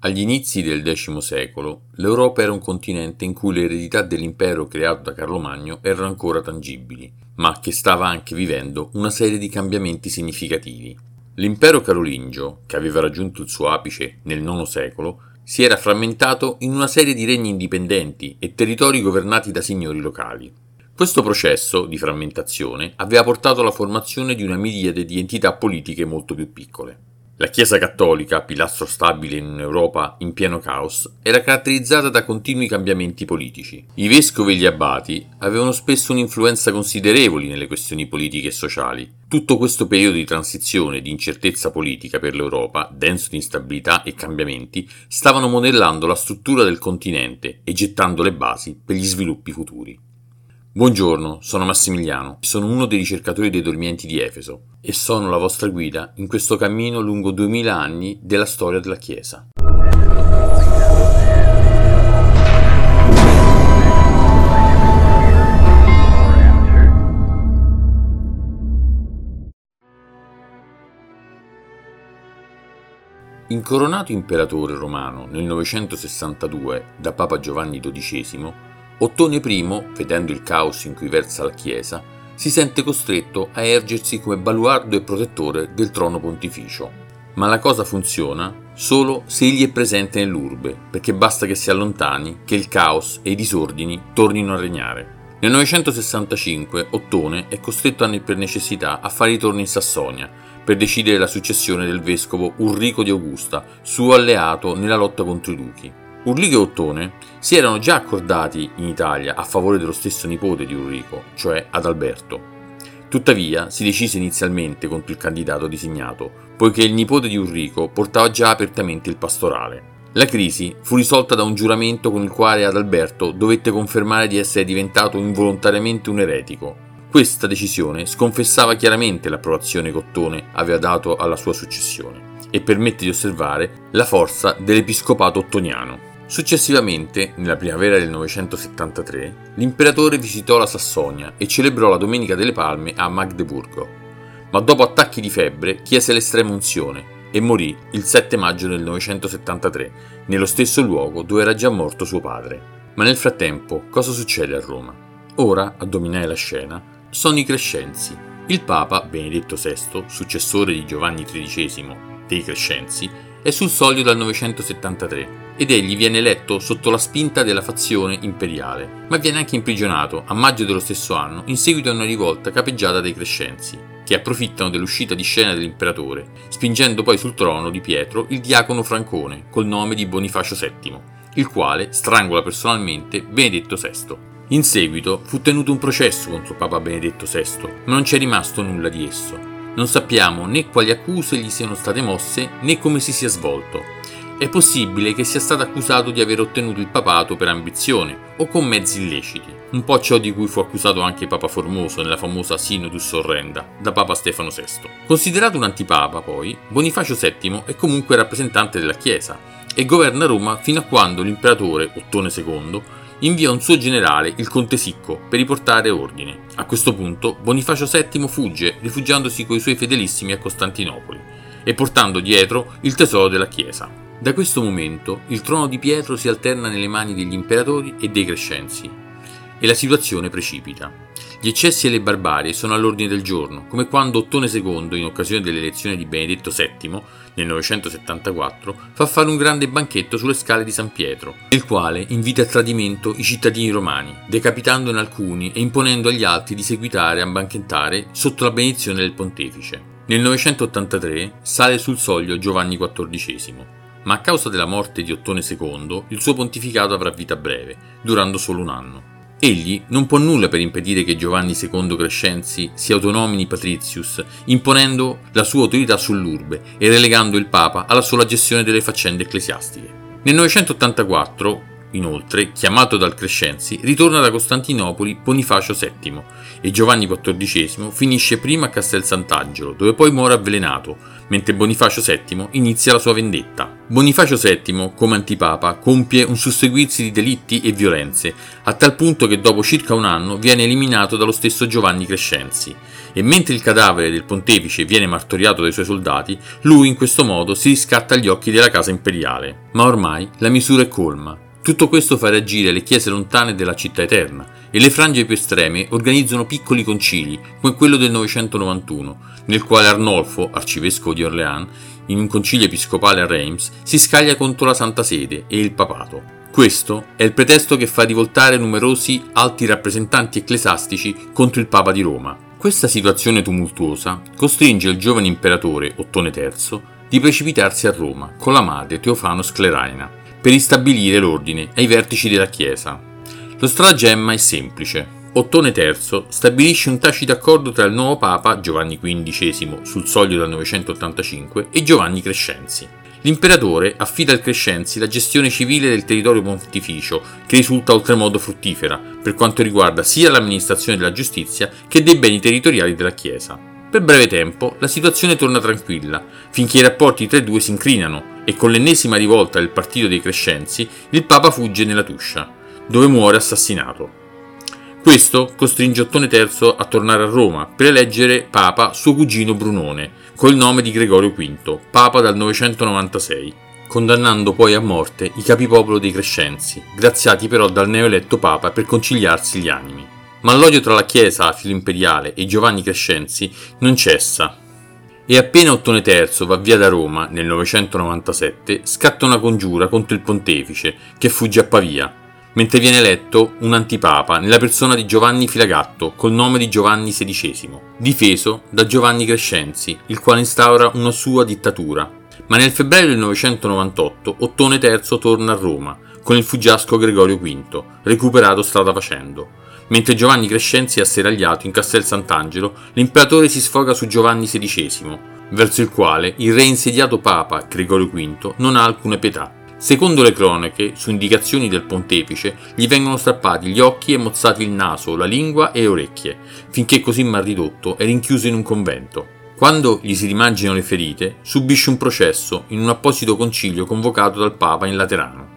Agli inizi del X secolo, l'Europa era un continente in cui le eredità dell'impero creato da Carlo Magno erano ancora tangibili, ma che stava anche vivendo una serie di cambiamenti significativi. L'impero carolingio, che aveva raggiunto il suo apice nel IX secolo, si era frammentato in una serie di regni indipendenti e territori governati da signori locali. Questo processo di frammentazione aveva portato alla formazione di una miriade di entità politiche molto più piccole. La Chiesa cattolica, pilastro stabile in un'Europa in pieno caos, era caratterizzata da continui cambiamenti politici. I vescovi e gli abbati avevano spesso un'influenza considerevole nelle questioni politiche e sociali. Tutto questo periodo di transizione e di incertezza politica per l'Europa, denso di instabilità e cambiamenti, stavano modellando la struttura del continente e gettando le basi per gli sviluppi futuri. Buongiorno, sono Massimiliano, sono uno dei ricercatori dei dormienti di Efeso e sono la vostra guida in questo cammino lungo duemila anni della storia della Chiesa. Incoronato imperatore romano nel 962 da Papa Giovanni XII, Ottone I, vedendo il caos in cui versa la Chiesa, si sente costretto a ergersi come baluardo e protettore del trono pontificio. Ma la cosa funziona solo se egli è presente nell'urbe, perché basta che si allontani che il caos e i disordini tornino a regnare. Nel 965 Ottone è costretto per necessità a fare ritorno in Sassonia per decidere la successione del vescovo Ulrico di Augusta, suo alleato nella lotta contro i duchi. Ulrico e Ottone si erano già accordati in Italia a favore dello stesso nipote di Ulrico, cioè Adalberto. Tuttavia si decise inizialmente contro il candidato designato, poiché il nipote di Ulrico portava già apertamente il pastorale. La crisi fu risolta da un giuramento con il quale Adalberto dovette confermare di essere diventato involontariamente un eretico. Questa decisione sconfessava chiaramente l'approvazione che Ottone aveva dato alla sua successione e permette di osservare la forza dell'episcopato ottoniano. Successivamente, nella primavera del 973, l'imperatore visitò la Sassonia e celebrò la Domenica delle Palme a Magdeburgo, ma dopo attacchi di febbre chiese l'estrema unzione e morì il 7 maggio del 973, nello stesso luogo dove era già morto suo padre. Ma nel frattempo, cosa succede a Roma? Ora, a dominare la scena, sono i crescenzi. Il Papa Benedetto VI, successore di Giovanni XIII dei Crescenzi, è sul soglio dal 973 ed egli viene eletto sotto la spinta della fazione imperiale, ma viene anche imprigionato a maggio dello stesso anno in seguito a una rivolta capeggiata dai Crescenzi, che approfittano dell'uscita di scena dell'imperatore, spingendo poi sul trono di Pietro il diacono Francone col nome di Bonifacio VII, il quale strangola personalmente Benedetto VI. In seguito fu tenuto un processo contro Papa Benedetto VI, ma non c'è rimasto nulla di esso. Non sappiamo né quali accuse gli siano state mosse né come si sia svolto, è possibile che sia stato accusato di aver ottenuto il papato per ambizione o con mezzi illeciti, un po' ciò di cui fu accusato anche Papa Formoso nella famosa Synodus Orrenda da Papa Stefano VI. Considerato un antipapa, poi, Bonifacio VII è comunque rappresentante della Chiesa e governa Roma fino a quando l'imperatore Ottone II invia un suo generale, il conte Sicco, per riportare ordine. A questo punto Bonifacio VII fugge, rifugiandosi coi suoi fedelissimi a Costantinopoli e portando dietro il tesoro della Chiesa. Da questo momento il trono di Pietro si alterna nelle mani degli imperatori e dei crescenzi e la situazione precipita. Gli eccessi e le barbarie sono all'ordine del giorno, come quando Ottone II, in occasione dell'elezione di Benedetto VII, nel 974, fa fare un grande banchetto sulle scale di San Pietro, nel quale invita a tradimento i cittadini romani, decapitandone alcuni e imponendo agli altri di seguitare a banchettare sotto la benedizione del pontefice. Nel 983 sale sul soglio Giovanni XIV, ma a causa della morte di Ottone II il suo pontificato avrà vita breve, durando solo un anno. Egli non può nulla per impedire che Giovanni II Crescenzi si autonomini patricius, imponendo la sua autorità sull'urbe e relegando il Papa alla sola gestione delle faccende ecclesiastiche. Nel 984 Inoltre, chiamato dal Crescenzi, ritorna da Costantinopoli Bonifacio VII e Giovanni XIV finisce prima a Castel Sant'Angelo, dove poi muore avvelenato, mentre Bonifacio VII inizia la sua vendetta. Bonifacio VII, come antipapa, compie un susseguirsi di delitti e violenze, a tal punto che dopo circa un anno viene eliminato dallo stesso Giovanni Crescenzi, e mentre il cadavere del pontefice viene martoriato dai suoi soldati, lui in questo modo si riscatta agli occhi della casa imperiale. Ma ormai la misura è colma. Tutto questo fa reagire le chiese lontane della città eterna, e le frange più estreme organizzano piccoli concili, come quello del 991, nel quale Arnolfo, arcivescovo di Orléans, in un concilio episcopale a Reims, si scaglia contro la Santa Sede e il papato. Questo è il pretesto che fa rivoltare numerosi alti rappresentanti ecclesiastici contro il Papa di Roma. Questa situazione tumultuosa costringe il giovane imperatore Ottone III di precipitarsi a Roma con la madre Teofano Scleraina per ristabilire l'ordine ai vertici della Chiesa. Lo stratagemma è semplice. Ottone III stabilisce un tacito accordo tra il nuovo Papa Giovanni XV sul soglio del 985 e Giovanni Crescenzi. L'imperatore affida al Crescenzi la gestione civile del territorio pontificio, che risulta oltremodo fruttifera per quanto riguarda sia l'amministrazione della giustizia che dei beni territoriali della Chiesa. Per breve tempo la situazione torna tranquilla, finché i rapporti tra i due si incrinano e con l'ennesima rivolta del partito dei Crescenzi il Papa fugge nella Tuscia dove muore assassinato. Questo costringe Ottone III a tornare a Roma per eleggere papa suo cugino Brunone, col nome di Gregorio V, papa dal 996, condannando poi a morte i capipopolo dei Crescenzi, graziati però dal neoeletto papa per conciliarsi gli animi. Ma l'odio tra la Chiesa filo-imperiale e Giovanni Crescenzi non cessa, e appena Ottone III va via da Roma nel 997 scatta una congiura contro il pontefice che fugge a Pavia mentre viene eletto un antipapa nella persona di Giovanni Filagatto col nome di Giovanni XVI, difeso da Giovanni Crescenzi, il quale instaura una sua dittatura. Ma nel febbraio del 998 Ottone III torna a Roma con il fuggiasco Gregorio V, recuperato strada facendo. Mentre Giovanni Crescenzi è asseragliato in Castel Sant'Angelo, l'imperatore si sfoga su Giovanni XVI, verso il quale il reinsediato papa Gregorio V non ha alcuna pietà Secondo le cronache, su indicazioni del pontefice, gli vengono strappati gli occhi e mozzati il naso, la lingua e le orecchie, finché così mal ridotto è rinchiuso in un convento. Quando gli si rimangiano le ferite, subisce un processo in un apposito concilio convocato dal Papa in Laterano,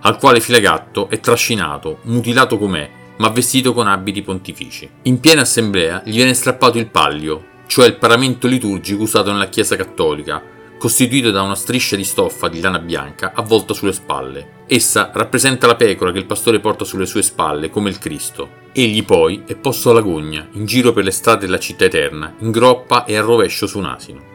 al quale Filagatto è trascinato, mutilato com'è, ma vestito con abiti pontifici. In piena assemblea gli viene strappato il pallio, cioè il paramento liturgico usato nella Chiesa cattolica, costituito da una striscia di stoffa di lana bianca avvolta sulle spalle. Essa rappresenta la pecora che il pastore porta sulle sue spalle come il Cristo. Egli poi è posto alla gogna, in giro per le strade della città eterna, in groppa e a rovescio su un asino.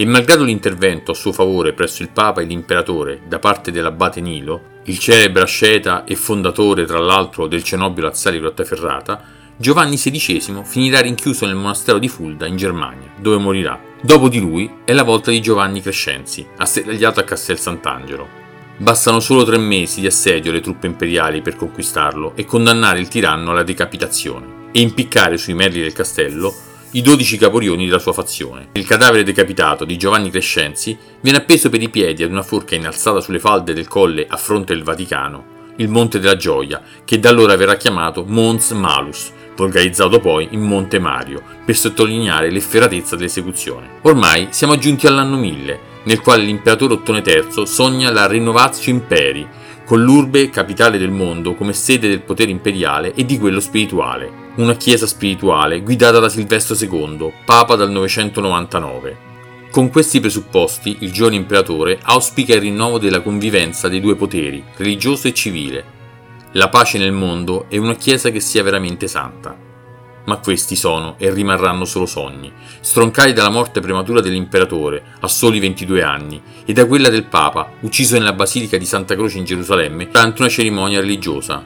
E malgrado l'intervento a suo favore presso il Papa e l'Imperatore da parte dell'abate Nilo, il celebre asceta e fondatore tra l'altro del cenobio Lazzari Grottaferrata, Giovanni XVI finirà rinchiuso nel monastero di Fulda in Germania, dove morirà. Dopo di lui è la volta di Giovanni Crescenzi, assediato a Castel Sant'Angelo. Bastano solo tre mesi di assedio alle truppe imperiali per conquistarlo e condannare il tiranno alla decapitazione e impiccare sui merli del castello i dodici caporioni della sua fazione. Il cadavere decapitato di Giovanni Crescenzi viene appeso per i piedi ad una forca innalzata sulle falde del colle a fronte del Vaticano, il Monte della Gioia, che da allora verrà chiamato Mons Malus, organizzato poi in Monte Mario, per sottolineare l'efferatezza dell'esecuzione. Ormai siamo giunti all'anno 1000, nel quale l'imperatore Ottone III sogna la Renovatio Imperi, con l'urbe capitale del mondo come sede del potere imperiale e di quello spirituale, una chiesa spirituale guidata da Silvestro II, papa dal 999. Con questi presupposti, il giovane imperatore auspica il rinnovo della convivenza dei due poteri, religioso e civile, la pace nel mondo e una Chiesa che sia veramente santa. Ma questi sono e rimarranno solo sogni, stroncati dalla morte prematura dell'imperatore a soli 22 anni e da quella del Papa, ucciso nella Basilica di Santa Croce in Gerusalemme durante una cerimonia religiosa,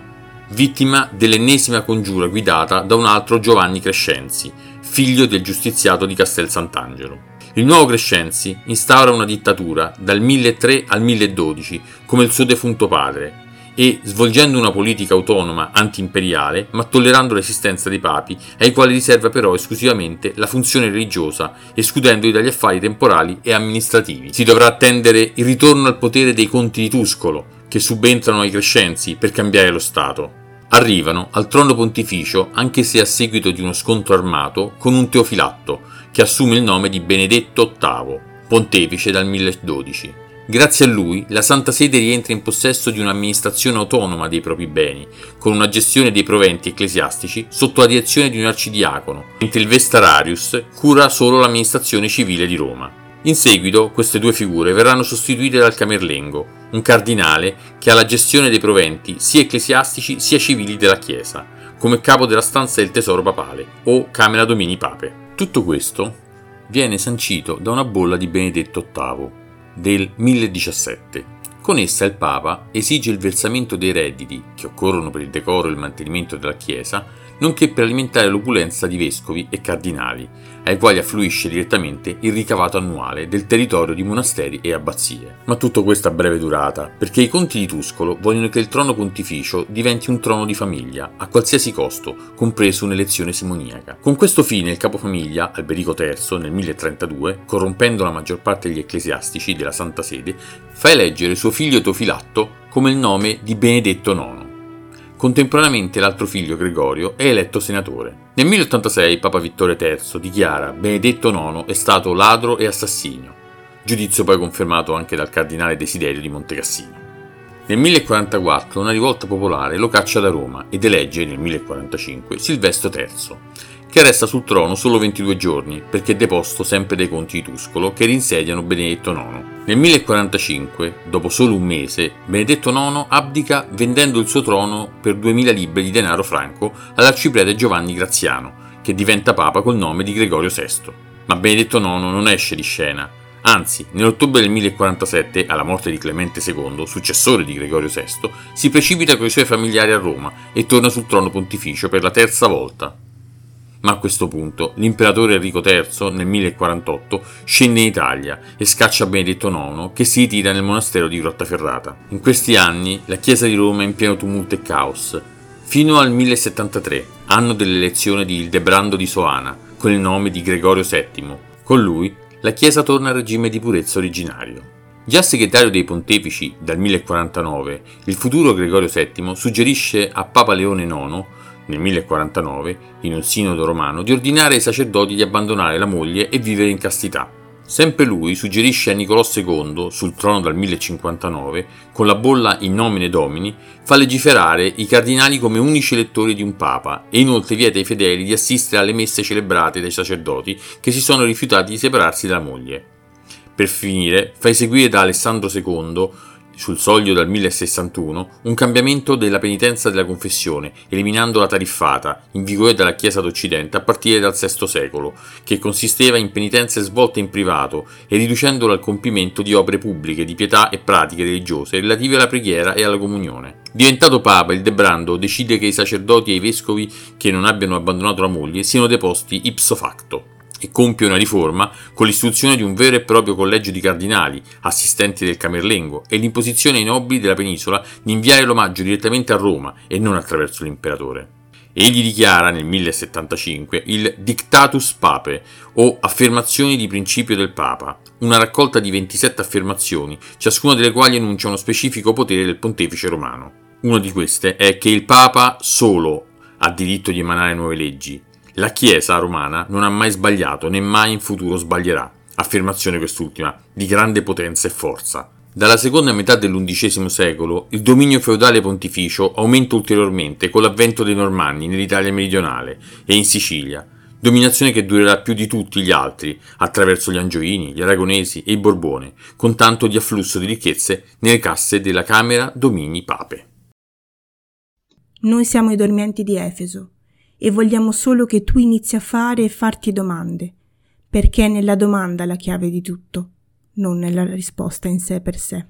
vittima dell'ennesima congiura guidata da un altro Giovanni Crescenzi, figlio del giustiziato di Castel Sant'Angelo. Il nuovo Crescenzi instaura una dittatura dal 1003 al 1012 come il suo defunto padre e svolgendo una politica autonoma anti-imperiale, ma tollerando l'esistenza dei papi, ai quali riserva però esclusivamente la funzione religiosa, escludendoli dagli affari temporali e amministrativi. Si dovrà attendere il ritorno al potere dei conti di Tuscolo, che subentrano ai crescenzi per cambiare lo Stato. Arrivano al trono pontificio, anche se a seguito di uno scontro armato, con un teofilatto, che assume il nome di Benedetto VIII pontefice dal 1012. Grazie a lui, la Santa Sede rientra in possesso di un'amministrazione autonoma dei propri beni, con una gestione dei proventi ecclesiastici sotto la direzione di un arcidiacono, mentre il Vestararius cura solo l'amministrazione civile di Roma. In seguito queste due figure verranno sostituite dal Camerlengo, un cardinale che ha la gestione dei proventi sia ecclesiastici sia civili della Chiesa, come capo della stanza del tesoro papale o Camera Domini Pape. Tutto questo viene sancito da una bolla di Benedetto VIII del 1017. Con essa il Papa esige il versamento dei redditi che occorrono per il decoro e il mantenimento della Chiesa nonché per alimentare l'opulenza di vescovi e cardinali, ai quali affluisce direttamente il ricavato annuale del territorio di monasteri e abbazie. Ma tutto questo a breve durata, perché i conti di Tuscolo vogliono che il trono pontificio diventi un trono di famiglia, a qualsiasi costo, compreso un'elezione simoniaca. Con questo fine il capofamiglia, Alberico III, nel 1032, corrompendo la maggior parte degli ecclesiastici della Santa Sede, fa eleggere suo figlio Teofilatto come il nome di Benedetto IX. Contemporaneamente l'altro figlio Gregorio è eletto senatore. Nel 1086 Papa Vittorio III dichiara Benedetto IX è stato ladro e assassino, giudizio poi confermato anche dal cardinale Desiderio di Montecassino. Nel 1044 una rivolta popolare lo caccia da Roma ed elegge nel 1045 Silvestro III, che resta sul trono solo 22 giorni perché deposto sempre dai conti di Tuscolo che rinsediano Benedetto IX. Nel 1045, dopo solo un mese, Benedetto IX abdica vendendo il suo trono per 2000 libbre di denaro franco all'arciprete Giovanni Graziano, che diventa papa col nome di Gregorio VI. Ma Benedetto IX non esce di scena, Anzi, nell'ottobre del 1047, alla morte di Clemente II, successore di Gregorio VI, si precipita con i suoi familiari a Roma e torna sul trono pontificio per la terza volta ma a questo punto l'imperatore Enrico III nel 1048 scende in Italia e scaccia Benedetto IX che si ritira nel monastero di Grottaferrata. In questi anni la Chiesa di Roma è in pieno tumulto e caos, fino al 1073, anno dell'elezione di Ildebrando di Soana, con il nome di Gregorio VII. Con lui la Chiesa torna al regime di purezza originario. Già segretario dei pontefici dal 1049, il futuro Gregorio VII suggerisce a Papa Leone IX nel 1049, in un sinodo romano, di ordinare ai sacerdoti di abbandonare la moglie e vivere in castità. Sempre lui suggerisce a Nicolò II, sul trono dal 1059, con la bolla in nomine domini, fa legiferare i cardinali come unici elettori di un papa e inoltre vieta ai fedeli di assistere alle messe celebrate dai sacerdoti che si sono rifiutati di separarsi dalla moglie. Per finire, fa eseguire da Alessandro II sul soglio dal 1061, un cambiamento della penitenza della confessione, eliminando la tariffata, in vigore dalla Chiesa d'Occidente a partire dal VI secolo, che consisteva in penitenze svolte in privato e riducendolo al compimento di opere pubbliche di pietà e pratiche religiose relative alla preghiera e alla comunione. Diventato papa, il Debrando decide che i sacerdoti e i vescovi che non abbiano abbandonato la moglie siano deposti ipso facto e compie una riforma con l'istituzione di un vero e proprio collegio di cardinali, assistenti del Camerlengo, e l'imposizione ai nobili della penisola di inviare l'omaggio direttamente a Roma e non attraverso l'imperatore. Egli dichiara nel 1075 il Dictatus Pape o Affermazioni di principio del Papa, una raccolta di 27 affermazioni, ciascuna delle quali enuncia uno specifico potere del pontefice romano. Una di queste è che il Papa solo ha diritto di emanare nuove leggi, la Chiesa romana non ha mai sbagliato né mai in futuro sbaglierà, affermazione quest'ultima di grande potenza e forza. Dalla seconda metà dell'undicesimo secolo il dominio feudale pontificio aumenta ulteriormente con l'avvento dei Normanni nell'Italia meridionale e in Sicilia, dominazione che durerà più di tutti gli altri attraverso gli Angioini, gli Aragonesi e i Borbone, con tanto di afflusso di ricchezze nelle casse della Camera Domini Pape. Noi siamo i dormienti di Efeso e vogliamo solo che tu inizi a fare e farti domande, perché è nella domanda la chiave di tutto, non nella risposta in sé per sé.